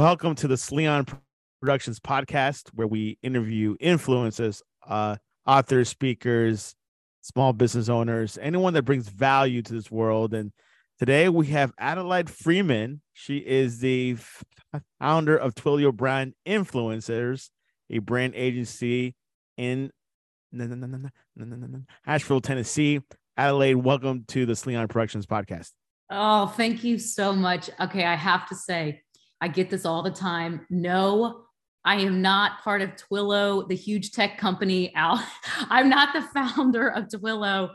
Welcome to the Sleon Productions podcast, where we interview influencers, uh, authors, speakers, small business owners, anyone that brings value to this world. And today we have Adelaide Freeman. She is the founder of Twillo Brand Influencers, a brand agency in Nashville, Tennessee. Adelaide, welcome to the Sleon Productions podcast. Oh, thank you so much. Okay, I have to say, I get this all the time. No, I am not part of Twilio, the huge tech company out. I'm not the founder of Twilio,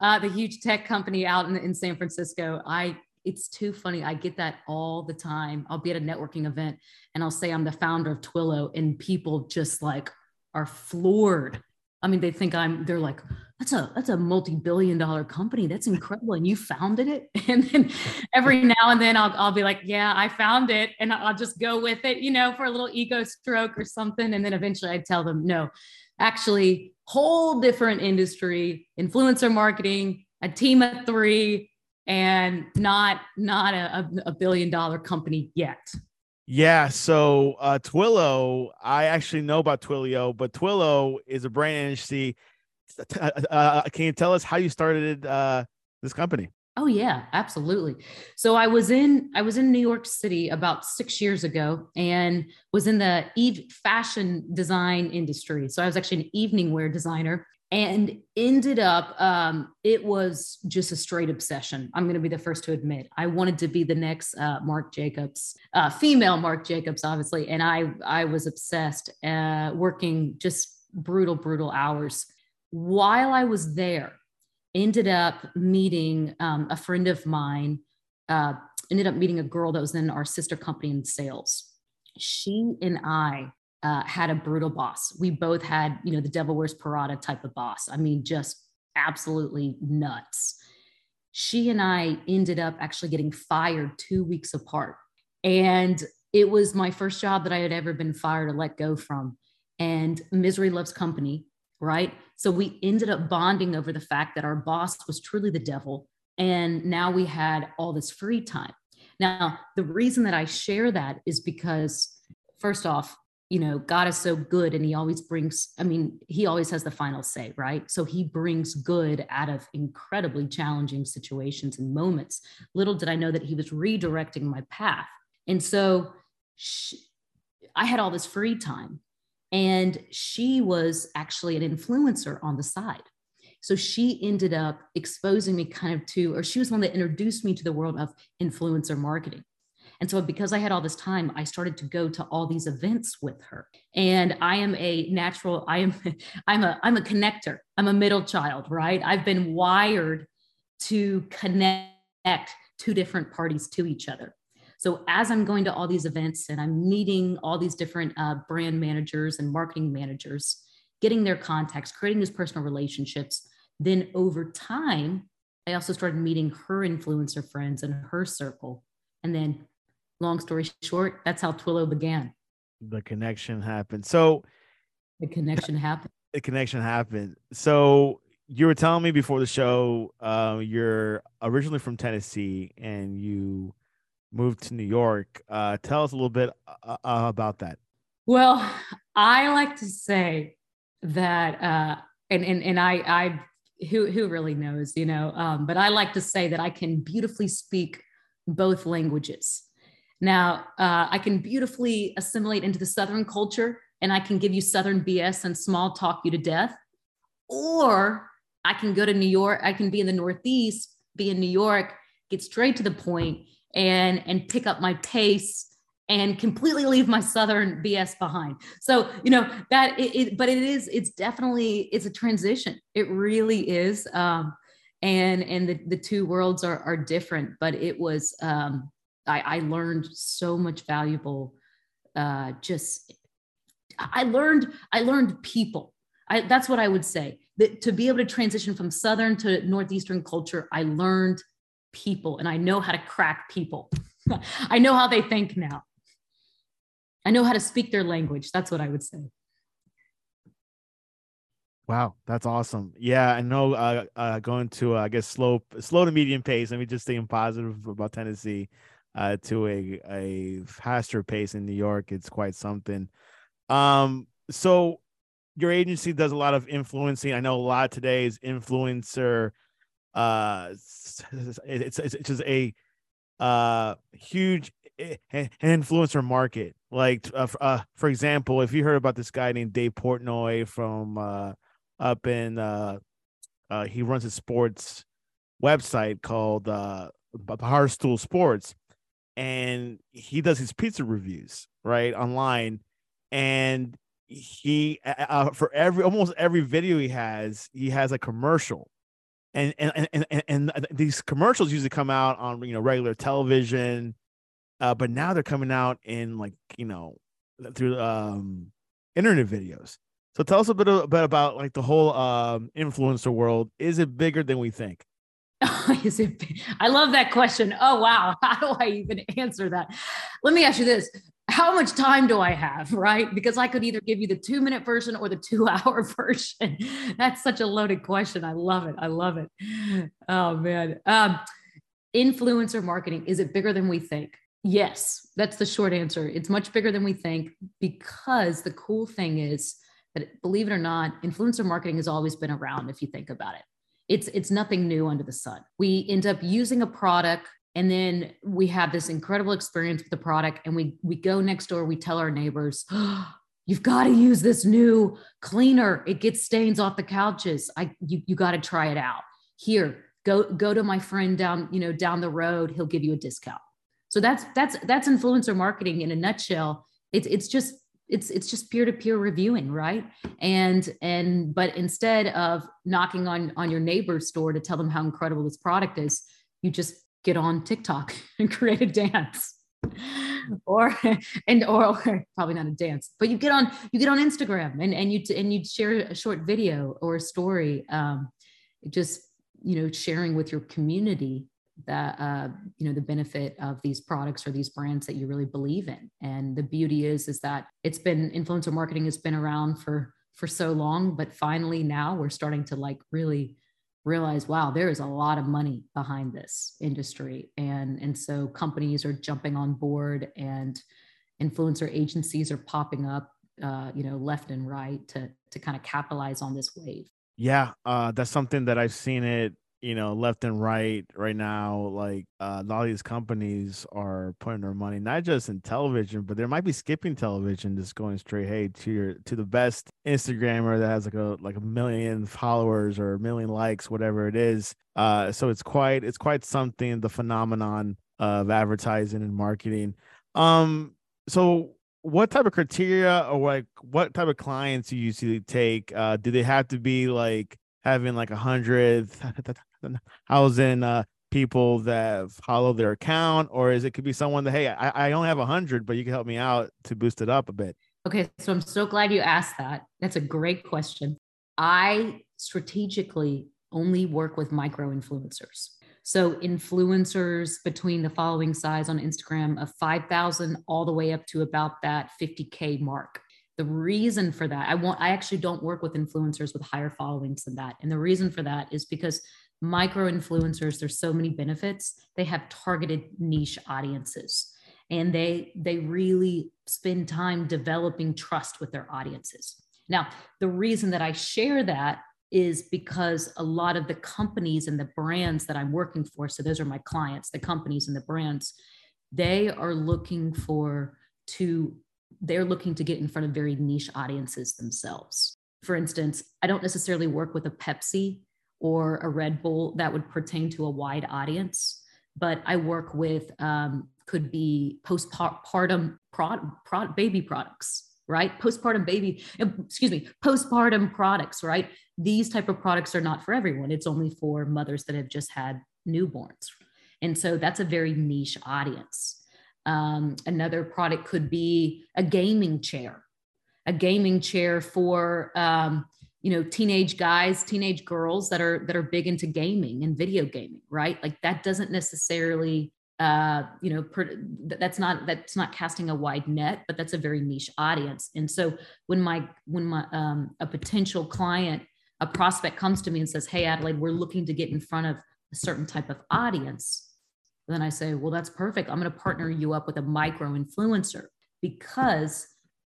uh, the huge tech company out in, in San Francisco. I it's too funny. I get that all the time. I'll be at a networking event and I'll say I'm the founder of Twillo, and people just like are floored. I mean, they think I'm. They're like, that's a that's a multi-billion dollar company. That's incredible. And you founded it? And then every now and then I'll, I'll be like yeah i found it. And i'll just go with it you know for a little ego stroke or something. And then eventually i tell them no actually whole different industry influencer marketing a team of three and not not a, a billion dollar company yet yeah, so uh, Twilio, I actually know about Twilio, but Twillo is a brand agency uh, uh, can you tell us how you started uh, this company? Oh yeah, absolutely. So I was in I was in New York City about six years ago and was in the fashion design industry. So I was actually an evening wear designer and ended up um, it was just a straight obsession. I'm going to be the first to admit I wanted to be the next uh, Marc Jacobs, uh, female Marc Jacobs, obviously, and I I was obsessed, uh, working just brutal brutal hours while I was there, ended up meeting um, a friend of mine, uh, ended up meeting a girl that was in our sister company in sales. She and I uh, had a brutal boss. We both had, you know, the devil wears Prada type of boss. I mean, just absolutely nuts. She and I ended up actually getting fired two weeks apart. And it was my first job that I had ever been fired or let go from. And misery loves company right? So we ended up bonding over the fact that our boss was truly the devil. And now we had all this free time. Now, the reason that I share that is because, first off, you know, God is so good and he always brings, I mean, he always has the final say, right? So he brings good out of incredibly challenging situations and moments. Little did I know that he was redirecting my path. And so she, I had all this free time and she was actually an influencer on the side. So she ended up exposing me kind of to, or she was one that introduced me to the world of influencer marketing. And so because I had all this time, I started to go to all these events with her. And I am a natural, I am, I'm a, I'm a connector. I'm a middle child, right? I've been wired to connect two different parties to each other. So as I'm going to all these events and I'm meeting all these different uh, brand managers and marketing managers, getting their contacts, creating these personal relationships, then over time, I also started meeting her influencer friends and her circle. And then, long story short, that's how Twillo began. The connection happened. So, the connection happened. The connection happened. So, you were telling me before the show, uh, you're originally from Tennessee and you moved to New York. Uh, tell us a little bit uh, uh, about that. Well, I like to say that, uh, and and and I I who who really knows, you know, um, but I like to say that I can beautifully speak both languages. Now, uh, I can beautifully assimilate into the Southern culture, and I can give you Southern BS and small talk you to death, or I can go to New York. I can be in the Northeast, be in New York, get straight to the point, and and pick up my pace and completely leave my southern bs behind so you know that it, it, but it is it's definitely it's a transition it really is um and and the, the two worlds are are different but it was um i i learned so much valuable uh just i learned i learned people I, that's what i would say that to be able to transition from southern to northeastern culture i learned people and I know how to crack people. I know how they think now. I know how to speak their language. That's what I would say. Wow, that's awesome. Yeah, I know. Uh, uh, going to uh, I guess slow, slow to medium pace. Let me just staying positive about Tennessee. Uh, to a a faster pace in New York. It's quite something. Um, so your agency does a lot of influencing. I know a lot today is influencer. Uh, it's it's, it's just a uh huge influencer market. Like uh, uh, for example, if you heard about this guy named Dave Portnoy from uh up in uh uh he runs a sports website called uh Barstool Sports and he does his pizza reviews right online. And he uh, for every almost every video he has he has a commercial. And and and and, and these commercials usually come out on you know regular television. Uh, but now they're coming out in like you know through um internet videos. So tell us a bit, a bit about like the whole um influencer world. Is it bigger than we think is it i love that question oh wow how do i even answer that let me ask you this how much time do I have? Right. Because I could either give you the two minute version or the two hour version. That's such a loaded question. I love it. I love it. Oh, man. Um, influencer marketing, is it bigger than we think? Yes, that's the short answer. It's much bigger than we think because the cool thing is that, believe it or not, influencer marketing has always been around if you think about it. It's, it's nothing new under the sun. We end up using a product and then we have this incredible experience with the product and we we go next door we tell our neighbors oh, you've got to use this new cleaner. It gets stains off the couches. I you, you got to try it out. Here go go to my friend down you know down the road. He'll give you a discount. So that's that's that's influencer marketing in a nutshell. It's it's just it's it's just peer-to-peer reviewing right and and but instead of knocking on on your neighbor's door to tell them how incredible this product is you just get on TikTok and create a dance. or and or, or, probably not a dance but you get on you get on instagram and and you and you share a short video or a story um just you know sharing with your community that uh you know the benefit of these products or these brands that you really believe in. And the beauty is is that it's been influencer marketing has been around for for so long but finally now we're starting to like really realize wow there is a lot of money behind this industry. And and so companies are jumping on board and influencer agencies are popping up uh, you know left and right to to kind of capitalize on this wave. Yeah uh, that's something that i've seen it you know, left and right right now, like uh, a lot of these companies are putting their money not just in television, but there might be skipping television, just going straight, hey, to your to the best Instagrammer that has like a like a million followers or a million likes, whatever it is. Uh, so it's quite it's quite something. The phenomenon of advertising and marketing. Um, so what type of criteria or like what type of clients do you usually take? Uh, do they have to be like having like a hundred thousand uh, people that follow their account, or is it could be someone that hey, I, I only have a hundred, but you can help me out to boost it up a bit? Okay, so I'm so glad you asked that. That's a great question. I strategically only work with micro influencers. So influencers between the following size on Instagram of 5,000 all the way up to about that 50K mark. The reason for that, I want I actually don't work with influencers with higher followings than that. And the reason for that is because micro influencers, there's so many benefits. They have targeted niche audiences and they they really spend time developing trust with their audiences. Now, the reason that I share that is because a lot of the companies and the brands that I'm working for, so those are my clients, the companies and the brands, they are looking for to they're looking to get in front of very niche audiences themselves. For instance, I don't necessarily work with a Pepsi or a Red Bull that would pertain to a wide audience, but I work with um, could be postpartum prod, prod, baby products, right? Postpartum baby, excuse me, postpartum products, right? These type of products are not for everyone. It's only for mothers that have just had newborns. And so that's a very niche audience. Um, another product could be a gaming chair, a gaming chair for um, you know teenage guys, teenage girls that are that are big into gaming and video gaming, right? Like that doesn't necessarily uh, you know per, that's not that's not casting a wide net, but that's a very niche audience. And so when my when my um, a potential client a prospect comes to me and says, "Hey, Adelaide, we're looking to get in front of a certain type of audience." Then I say, well, that's perfect. I'm going to partner you up with a micro influencer because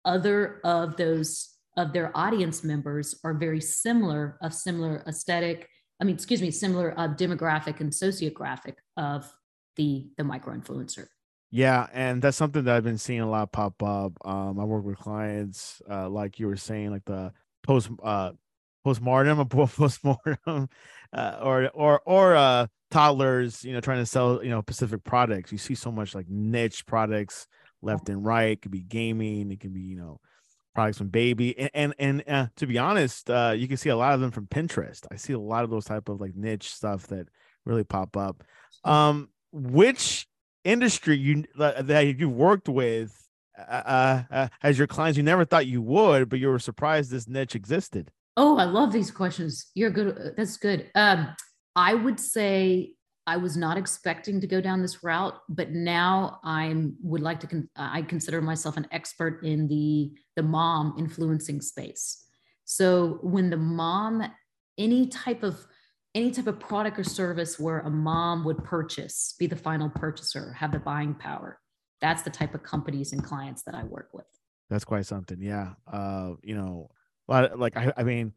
other of those of their audience members are very similar of similar aesthetic i mean excuse me similar uh, demographic and sociographic of the the micro influencer yeah and that's something that i've been seeing a lot pop up um i work with clients uh like you were saying like the post uh postmortem or postmortem uh, or or or uh toddlers you know trying to sell you know specific products. You see so much like niche products left and right. It could be gaming. It could be you know products from baby. And and, and uh, to be honest uh, you can see a lot of them from pinterest. I see a lot of those type of like niche stuff that really pop up. Um which industry you uh, that you've worked with uh, uh, uh, as your clients you never thought you would but you were surprised this niche existed? Oh i love these questions. You're good that's good. Um i would say I was not expecting to go down this route, but now I'm would like to. Con- I consider myself an expert in the the mom influencing space. So when the mom, any type of any type of product or service where a mom would purchase, be the final purchaser, have the buying power. That's the type of companies and clients that I work with. That's quite something. Yeah. Uh, you know, like I, I mean,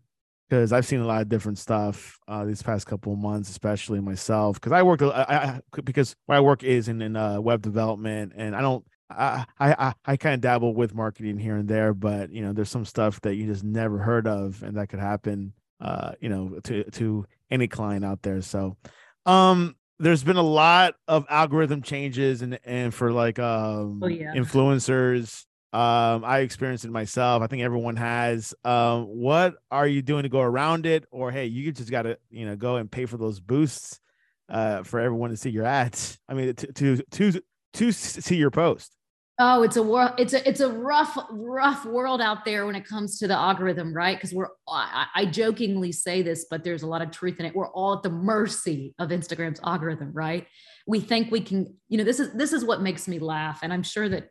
because I've seen a lot of different stuff uh, these past couple of months, especially myself. Because I work, I, I, because my work is in, in uh, web development, and I don't, I, I, I kind of dabble with marketing here and there, but you know, there's some stuff that you just never heard of, and that could happen, uh, you know, to to any client out there. So, um, there's been a lot of algorithm changes, and and for like um oh, yeah. influencers um, I experienced it myself. I think everyone has. Um, what are you doing to go around it? Or hey, you just got to you know go and pay for those boosts uh, for everyone to see your ads. I mean, to to to to see your post. Oh, it's a world. It's a it's a rough rough world out there when it comes to the algorithm, right? Because we're I, I jokingly say this, but there's a lot of truth in it. We're all at the mercy of Instagram's algorithm, right? We think we can, you know, this is this is what makes me laugh, and I'm sure that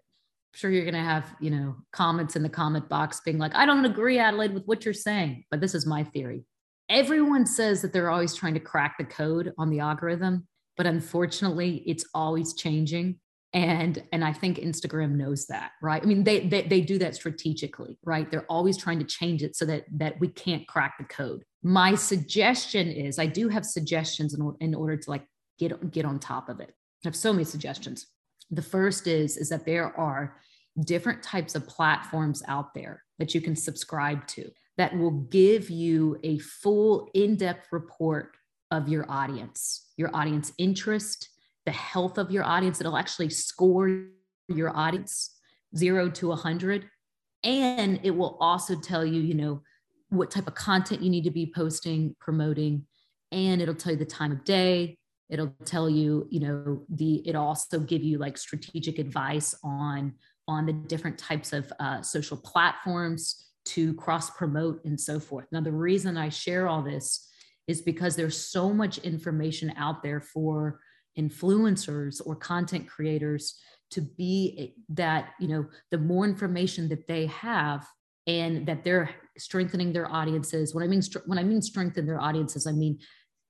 sure you're going to have, you know, comments in the comment box being like, I don't agree, Adelaide, with what you're saying, but this is my theory. Everyone says that they're always trying to crack the code on the algorithm, but unfortunately, it's always changing. And, and I think Instagram knows that, right? I mean, they, they, they do that strategically, right? They're always trying to change it so that, that we can't crack the code. My suggestion is I do have suggestions in, in order to like get, get on top of it. I have so many suggestions. The first is, is that there are different types of platforms out there that you can subscribe to that will give you a full in-depth report of your audience, your audience interest, the health of your audience. It'll actually score your audience zero to a hundred. And it will also tell you, you know, what type of content you need to be posting, promoting, and it'll tell you the time of day, it'll tell you you know the it also give you like strategic advice on on the different types of uh, social platforms to cross promote and so forth. Now the reason i share all this is because there's so much information out there for influencers or content creators to be that you know the more information that they have and that they're strengthening their audiences when i mean when i mean strengthen their audiences i mean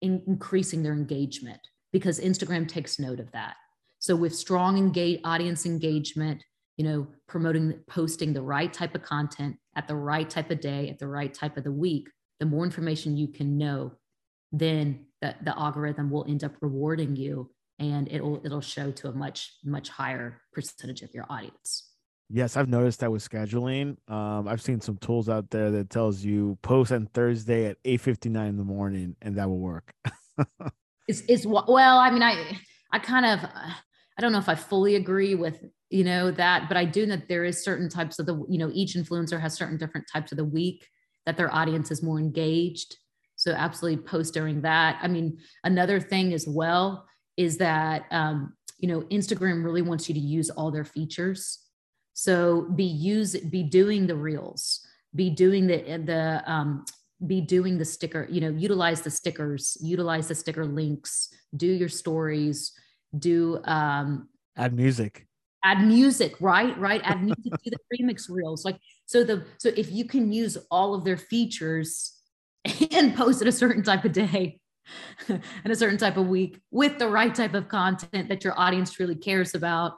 in increasing their engagement because Instagram takes note of that. So with strong engage, audience engagement, you know, promoting, posting the right type of content at the right type of day, at the right type of the week, the more information you can know, then the, the algorithm will end up rewarding you and it'll it'll show to a much much higher percentage of your audience yes i've noticed that with scheduling um, i've seen some tools out there that tells you post on thursday at 8 59 in the morning and that will work. It's is well i mean i i kind of i don't know if i fully agree with you know that but i do know that there is certain types of the you know each influencer has certain different types of the week that their audience is more engaged. So absolutely post during that. I mean another thing as well is that um, you know instagram really wants you to use all their features so be use be doing the reels be doing the the um, be doing the sticker, you know, utilize the stickers, utilize the sticker links, do your stories, do um add music. Add music, right? Right. Add music to the remix reels. Like so the so if you can use all of their features and post at a certain type of day, and a certain type of week with the right type of content that your audience really cares about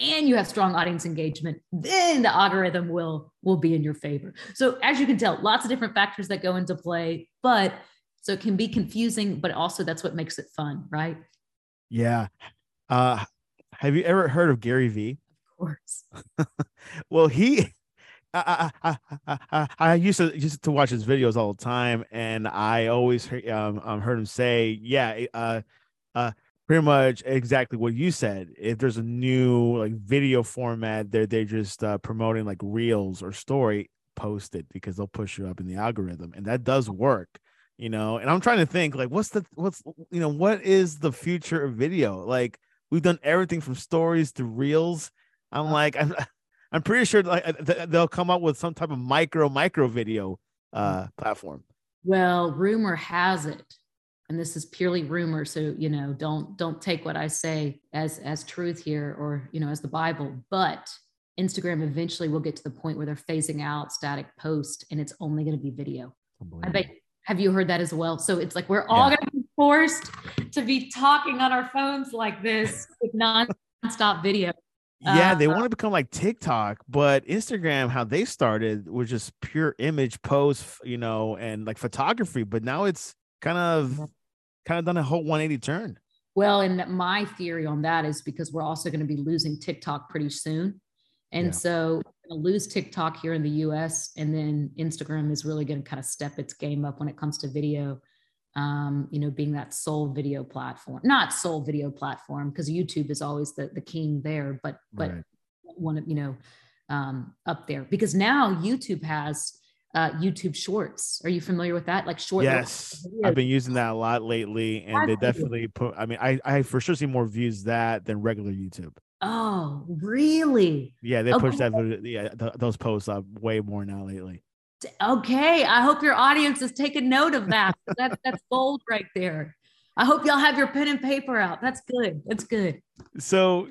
and you have strong audience engagement then the algorithm will will be in your favor. So as you can tell lots of different factors that go into play but so it can be confusing but also that's what makes it fun right? Yeah. Uh have you ever heard of gary vee? Of course. Well he I, I, I, I, used to used to watch his videos all the time, and I always um, um, heard him say, "Yeah, uh, uh, pretty much exactly what you said. If there's a new like video format, they're they're just uh, promoting like reels or story, post it because they'll push you up in the algorithm, and that does work, you know. And I'm trying to think like, what's the what's you know what is the future of video? Like we've done everything from stories to reels. I'm like I'm I'm pretty sure like they'll come up with some type of micro micro video uh platform. Well, rumor has it and this is purely rumor so you know don't don't take what i say as as truth here or you know as the bible but instagram eventually will get to the point where they're phasing out static post and it's only going to be video i bet have you heard that as well so it's like we're all yeah. going to be forced to be talking on our phones like this with non-stop video yeah, they uh, want to become like TikTok, but Instagram, how they started was just pure image posts, you know, and like photography. But now it's kind of kind of done a whole 180 turn. Well, and my theory on that is because we're also going to be losing TikTok pretty soon. And yeah. so we're lose TikTok here in the US. And then Instagram is really going to kind of step its game up when it comes to video, um, you know, being that sole video platform, not sole video platform, because YouTube is always the, the king there, but, but right. one of, you know, um, up there because now YouTube has uh, YouTube Shorts. Are you familiar with that? Like short. Yes, I've been using that a lot lately, and they definitely put. I mean, I I for sure see more views that than regular YouTube. Oh, really? Yeah, they okay. push that. Yeah, th- those posts up way more now lately. Okay, I hope your audience is taking note of that. that's that's gold right there. I hope y'all have your pen and paper out. That's good. That's good. So,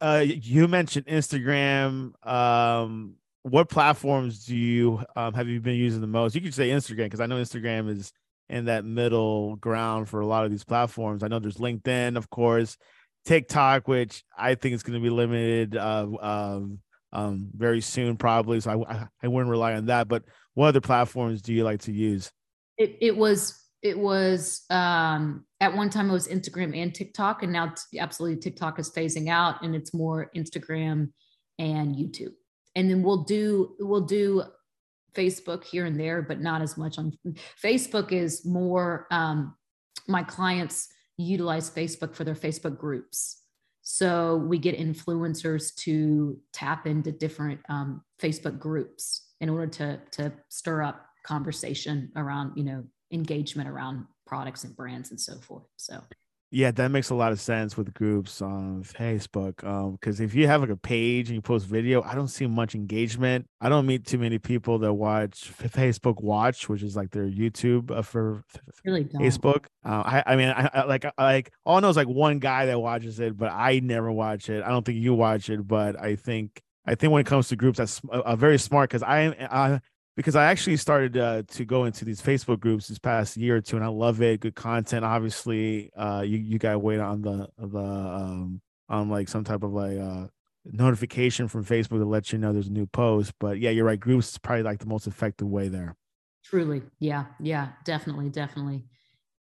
uh, you mentioned Instagram. Um, what platforms do you um, have you been using the most? You could say Instagram because I know Instagram is in that middle ground for a lot of these platforms. I know there's LinkedIn, of course, TikTok, which I think is going to be limited uh, um, um, very soon, probably. So I, I wouldn't rely on that. But what other platforms do you like to use? It, it was it was um, at one time it was Instagram and TikTok, and now t- absolutely TikTok is phasing out, and it's more Instagram and YouTube and then we'll do we'll do Facebook here and there, but not as much on Facebook is more um, my clients utilize Facebook for their Facebook groups. So we get influencers to tap into different um, Facebook groups in order to to stir up conversation around you know engagement around products and brands and so forth. So yeah, that makes a lot of sense with groups on Facebook. Um, because if you have like a page and you post video, I don't see much engagement. I don't meet too many people that watch Facebook Watch, which is like their YouTube uh, for really Facebook. Uh, I, I mean, I, I like, I, like all I know is like one guy that watches it, but I never watch it. I don't think you watch it, but I think I think when it comes to groups, that's uh, very smart because I, I because I actually started uh, to go into these Facebook groups this past year or two, and I love it. Good content, obviously. Uh, you you got to wait on the the um on like some type of like uh notification from Facebook to let you know there's a new post. But yeah, you're right. Groups is probably like the most effective way there. Truly, yeah, yeah, definitely, definitely.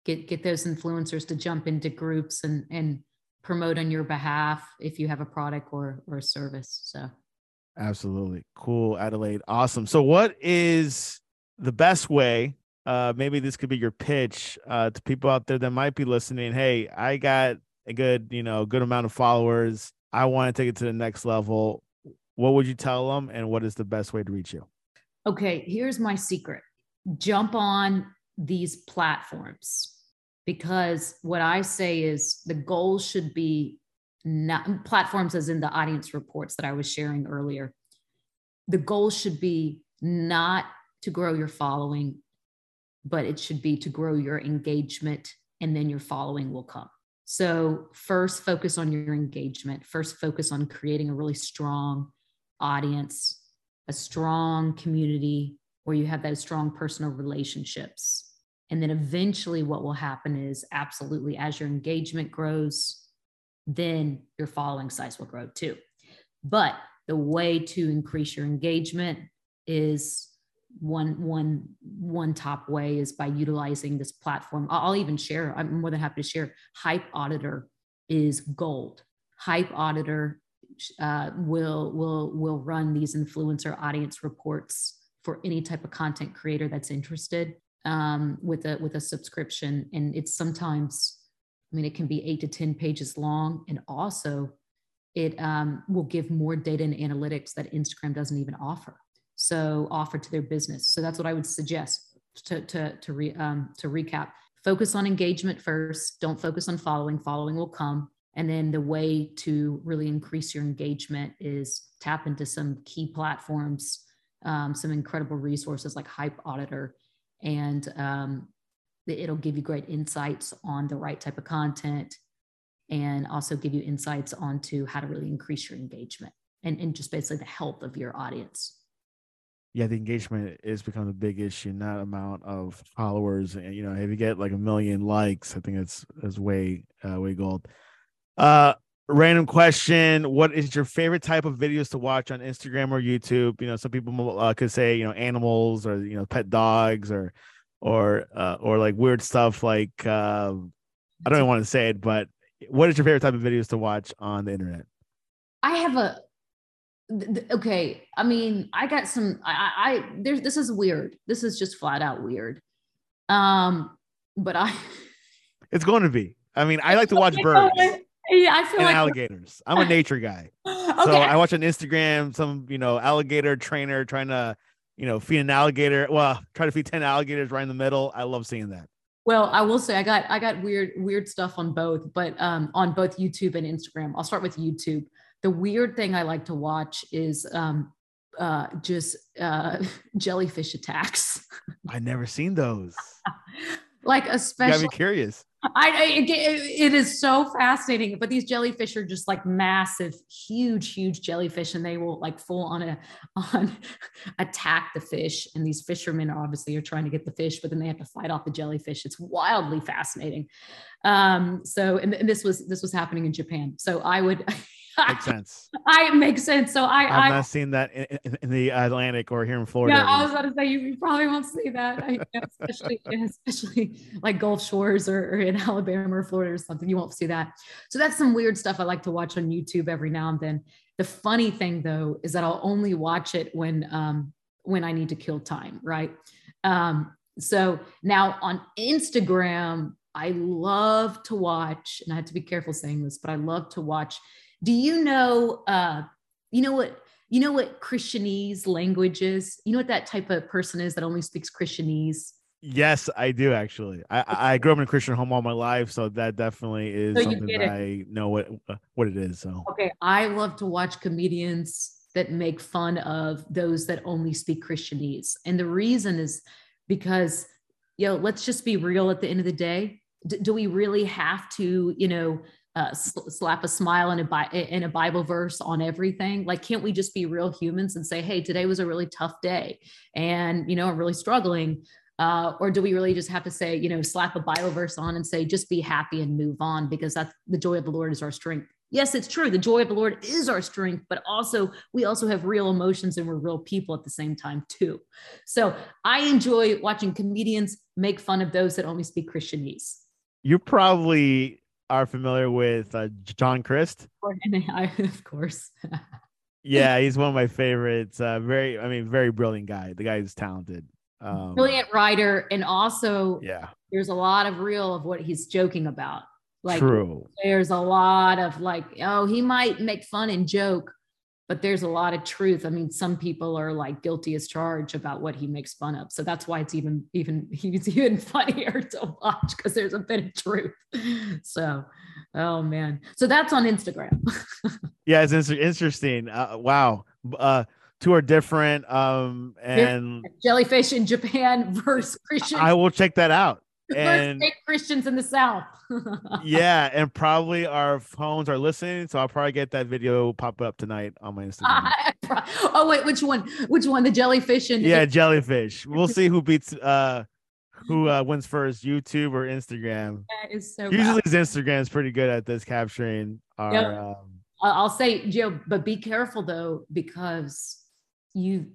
Get get those influencers to jump into groups and and promote on your behalf if you have a product or or a service. So Absolutely. Cool, Adelaide. Awesome. So, what is the best way? Uh, maybe this could be your pitch uh, to people out there that might be listening. Hey, I got a good, you know, good amount of followers. I want to take it to the next level. What would you tell them, and what is the best way to reach you? Okay, here's my secret jump on these platforms because what I say is the goal should be not platforms as in the audience reports that I was sharing earlier. The goal should be not to grow your following, but it should be to grow your engagement and then your following will come. So, first focus on your engagement. First focus on creating a really strong audience, a strong community where you have those strong personal relationships. And then eventually, what will happen is absolutely as your engagement grows, then your following size will grow too. But the way to increase your engagement is one one one top way is by utilizing this platform. I'll even share i'm more than happy to share. Hype auditor is gold. Hype auditor uh, will will will run these influencer audience reports for any type of content creator that's interested um, with a with a subscription. And it's sometimes i mean it can be eight to ten pages long and also it um, will give more data and analytics that instagram doesn't even offer so offer to their business. So that's what I would suggest to to to re, um, to recap. Focus on engagement first. Don't focus on following. Following will come. And then the way to really increase your engagement is tap into some key platforms, um, some incredible resources like Hype Auditor, and um, it'll give you great insights on the right type of content and also give you insights onto how to really increase your engagement and, and just basically the health of your audience yeah, the engagement is becoming a big issue, not amount of followers. And you know, if you get like a million likes, I think it's is way uh, way gold. Uh, random question: What is your favorite type of videos to watch on Instagram or YouTube? You know, some people uh, could say you know animals or you know pet dogs or or uh, or like weird stuff like uh, I don't even want to say it, but what is your favorite type of videos to watch on the internet? I have a okay i mean i got some i i there's this is weird. This is just flat out weird. Um but i it's going to be. I mean i like to watch birds yeah i feel and like alligators. I'm a nature guy. Okay. so i watch on instagram some you know alligator trainer trying to you know feed an alligator well try to feed 10 alligators right in the middle i love seeing that well i will say i got i got weird weird stuff on both but um on both youtube and instagram i'll start with youtube the weird thing I like to watch is um, uh, just uh, jellyfish attacks. I never seen those. like especially. Me curious. I, I it, it is so fascinating, but these jellyfish are just like massive, huge, huge jellyfish, and they will like full on a on attack the fish. And these fishermen obviously are trying to get the fish, but then they have to fight off the jellyfish. It's wildly fascinating. Um, so and, and this was this was happening in Japan. So I would makes sense. I makes sense. So I I've I, not seen that in, in, the Atlantic or here in Florida. Yeah, I was about to say you, you probably won't see that, I, especially especially like Gulf Shores or, or, in Alabama or Florida or something. You won't see that. So that's some weird stuff I like to watch on YouTube every now and then. The funny thing though is that I'll only watch it when um, when I need to kill time, right? Um, so now on Instagram, I love to watch, and I have to be careful saying this, but I love to watch do you know uh you know what you know what Christianese language is? You know what that type of person is that only speaks Christianese? Yes, I do actually. I, I grew up in a Christian home all my life, so that definitely is so something that I know what what it is. So okay, I love to watch comedians that make fun of those that only speak Christianese, and the reason is because you know, let's just be real. At the end of the day, D- do we really have to, you know, uh, slap a smile in a, Bi- in a Bible verse on everything? Like, can't we just be real humans and say, hey, today was a really tough day and, you know, I'm really struggling? Uh, or do we really just have to say, you know, slap a Bible verse on and say, just be happy and move on because that's the joy of the Lord is our strength? Yes, it's true. The joy of the Lord is our strength, but also we also have real emotions and we're real people at the same time, too. So I enjoy watching comedians make fun of those that only speak Christianese. You probably are familiar with uh, John Crist. of course. yeah, he's one of my favorites. Uh, very, I mean, very brilliant guy. The guy is talented. Um, brilliant writer, and also, yeah, there's a lot of real of what he's joking about. Like, True. There's a lot of like, oh, he might make fun and joke, but there's a lot of truth. I mean, some people are like guilty as charged about what he makes fun of. So that's why it's even even he's even funnier to watch because there's a bit of truth. So, oh man. So that's on Instagram. yeah, it's interesting. Uh, wow. Uh, two are different. Um, and jellyfish in Japan versus Christian. I will check that out and Christians in the South. yeah, and probably our phones are listening, so I'll probably get that video pop up tonight on my Instagram. oh wait, which one? Which one? The jellyfish and yeah, jellyfish. We'll see who beats uh who uh, wins first, YouTube or Instagram. That is so Usually, Instagram is pretty good at this capturing our. Yep. Um, I'll say, Joe, but be careful though, because you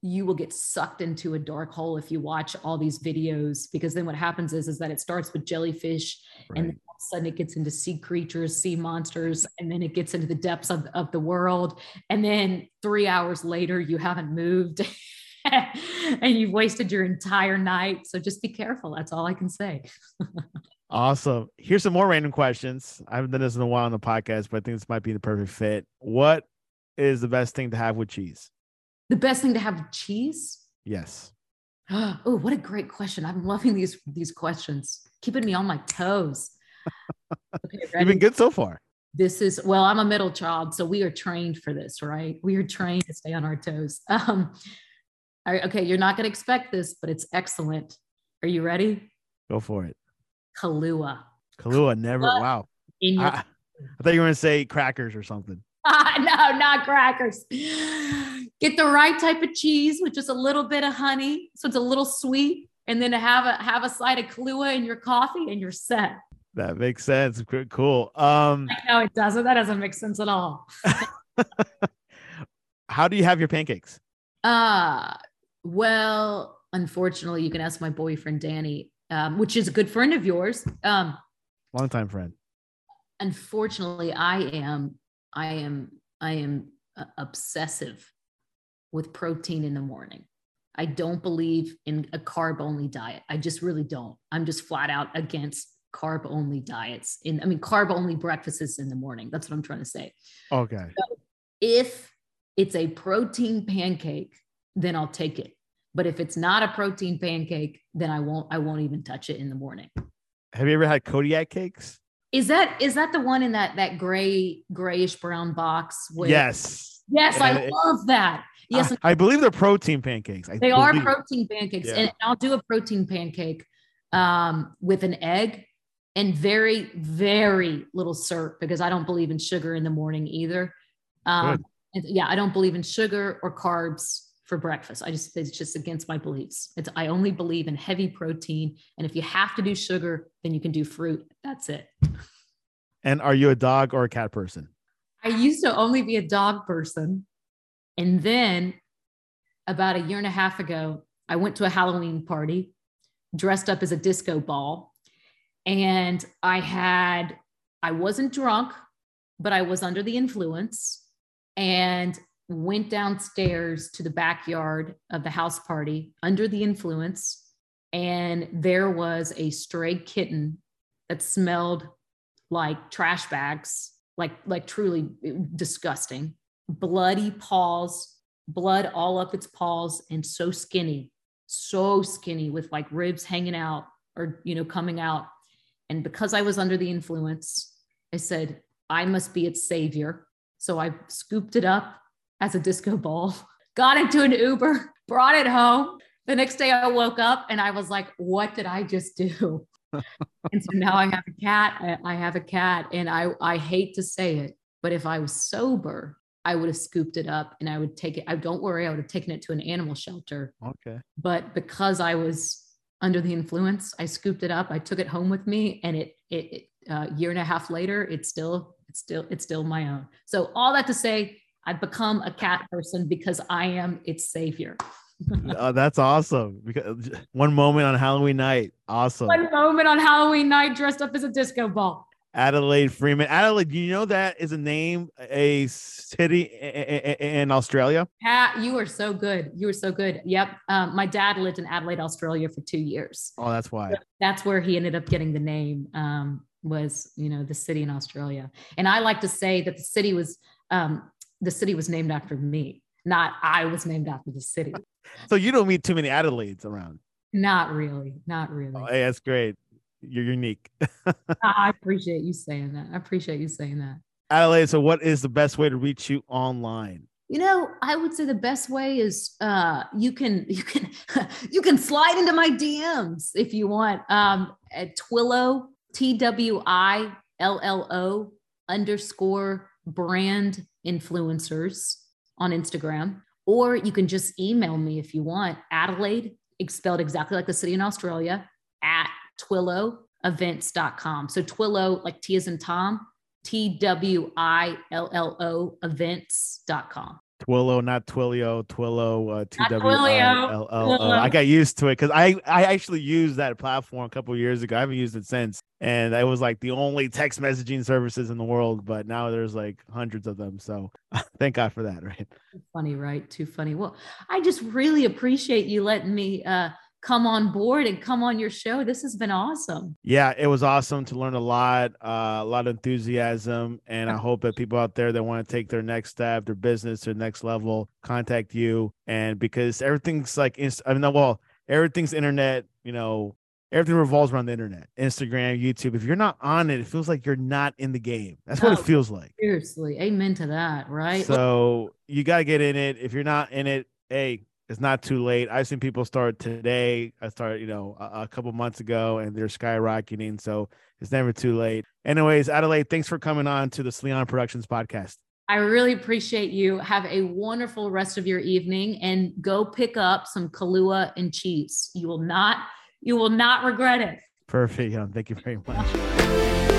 you will get sucked into a dark hole if you watch all these videos. Because then what happens is is that it starts with jellyfish, and then all of a sudden it gets into sea creatures, sea monsters, and then it gets into the depths of, of the world. And then three hours later, you haven't moved. and you've wasted your entire night. So just be careful. That's all I can say. Awesome. Here's some more random questions. I haven't done this in a while on the podcast, but I think this might be the perfect fit. What is the best thing to have with cheese? The best thing to have with cheese? Yes. Oh, what a great question. I'm loving these these questions. Keeping me on my toes. Okay, You've been good so far. This is well, I'm a middle child, so we are trained for this, right? We are trained to stay on our toes. Um, all right, okay, you're not going to expect this, but it's excellent. Are you ready? Go for it. Kahlua. Kahlua, never. Wow. In your- I, I thought you were going to say crackers or something. no, not crackers. Get the right type of cheese with just a little bit of honey, so it's a little sweet, and then have a have a side of Kahlua in your coffee, and you're set. That makes sense. Cool. Um, No, it doesn't. That doesn't make sense at all. how do you have your pancakes? Uh, well, unfortunately, you can ask my boyfriend Danny, um, which is a good friend of yours. Um, Longtime friend. unfortunately, I am, I am, I am uh, obsessive with protein in the morning. I don't believe in a carb only diet. I just really don't. I'm just flat out against carb only diets. In I mean, carb only breakfasts in the morning. That's what I'm trying to say. Okay. if it's a protein pancake then i'll take it but if it's not a protein pancake then i won't i won't even touch it in the morning Have you ever had Kodiak cakes? Is that is that the one in that that gray grayish brown box with, yes. yes i it- love that. Yes I, I believe they're protein pancakes. I they are protein pancakes Yeah. and i'll do a protein pancake um, with an egg and very very little syrup because i don't believe in sugar in the morning either. Um, and yeah i don't believe in sugar or carbs for breakfast. I just it's just against my beliefs. It's i only believe in heavy protein and if you have to do sugar then you can do fruit. That's it And are you a dog or a cat person? I used to only be a dog person. And then about a year and a half ago, I went to a Halloween party dressed up as a disco ball. And I had, I wasn't drunk, but I was under the influence and went downstairs to the backyard of the house party under the influence. And there was a stray kitten that smelled like trash bags, like like truly uh, disgusting. Bloody paws, blood all up its paws, and so skinny, so skinny with like ribs hanging out or you know coming out. And because I was under the influence, I said I must be its savior. So I scooped it up as a disco ball, got into an Uber, brought it home. The next day I woke up and I was like, what did I just do? and so now I have a cat. I, I have a cat, and I I hate to say it, but if I was sober, I would have scooped it up and I would take it. I don't worry, I would have taken it to an animal shelter. Okay. But because I was under the influence, I scooped it up. I took it home with me, and it it, it uh, year and a half later, it's still it's still it's still my own. So all that to say, I've become a cat person because I am its savior. Oh, that's awesome. Because one moment on Halloween night, awesome. One moment on Halloween night, dressed up as a disco ball. Adelaide Freeman. Adelaide, do you know that is a name, a city in Australia? Pat, you are so good. You are so good. Yep. Um, my dad lived in Adelaide, Australia for two years. Oh, that's why. That's where he ended up getting the name. Um, was you know the city in Australia, and I like to say that the city was um, the city was named after me, not I was named after the city. So you don't meet too many Adelaides around. Not really. Not really. Oh, hey, that's great. You're unique. I appreciate you saying that. I appreciate you saying that. Adelaide, so what is the best way to reach you online? You know, I would say the best way is uh, you can you can you can slide into my DMs if you want. Um, at Twillo T W I L L O underscore brand influencers on Instagram, or you can just email me if you want. Adelaide, spelled exactly like the city in Australia at twilloevents.com. So Twillo, like T is in Tom, T W I L L O events.com. Twillo, not Twilio, Twillo, uh, T W I L L O. I got used to it because I I actually used that platform a couple years ago. I haven't used it since, and it was like the only text messaging services in the world. But now there's like hundreds of them. So thank God for that. Right? Too funny, right? Too funny. Well, I just really appreciate you letting me uh, come on board and come on your show. This has been awesome. Yeah, it was awesome to learn a lot, uh, a lot of enthusiasm, and I hope that people out there that want to take their next step, their business their next level, contact you. And because everything's like, I mean, well, everything's internet, you know, everything revolves around the internet, Instagram, YouTube. If you're not on it, it feels like you're not in the game. That's what oh, it feels like. Seriously, amen to that, right? So you got to get in it. If you're not in it, hey, it's not too late. I've seen people start today. I started, you know, a, a, couple months ago, and they're skyrocketing. So it's never too late. Anyways, Adelaide, thanks for coming on to the Sleon Productions podcast. I really appreciate you. Have a wonderful rest of your evening, and go pick up some Kahlua and cheese. You will not, you will not regret it. Perfect. Yeah, thank you very much.